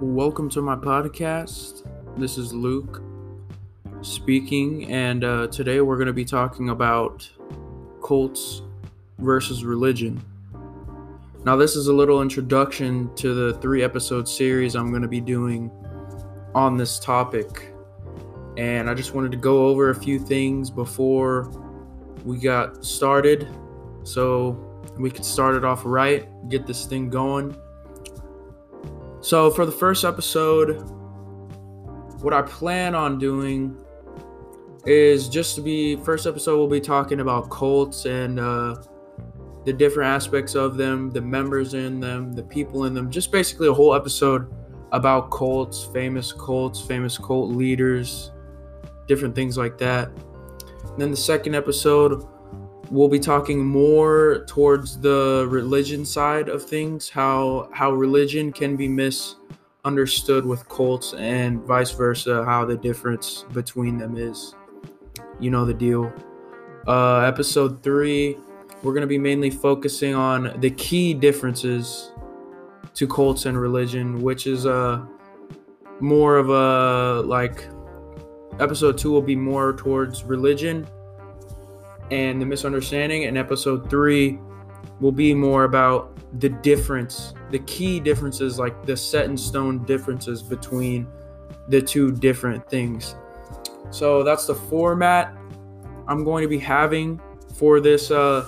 welcome to my podcast. This is Luke speaking, and uh, today we're going to be talking about cults versus religion. Now, this is a little introduction to the three episode series I'm going to be doing on this topic. And I just wanted to go over a few things before we got started so we could start it off right, get this thing going. So, for the first episode, what I plan on doing is just to be first episode we'll be talking about cults and uh, the different aspects of them, the members in them, the people in them, just basically a whole episode about cults, famous cults, famous cult leaders, different things like that. And then the second episode we'll be talking more towards the religion side of things how how religion can be misunderstood with cults and vice versa how the difference between them is. You know the deal. Uh episode 3 we're going to be mainly focusing on the key differences to cults and religion which is uh more of a like episode 2 will be more towards religion and the misunderstanding. And episode three will be more about the difference, the key differences, like the set in stone differences between the two different things. So that's the format I'm going to be having for this uh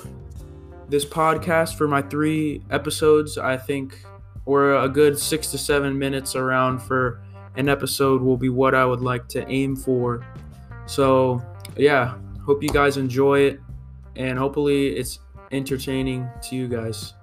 this podcast for my three episodes. I think or a good six to seven minutes around for an episode will be what I would like to aim for. So yeah, Hope you guys enjoy it, and hopefully it's entertaining to you guys.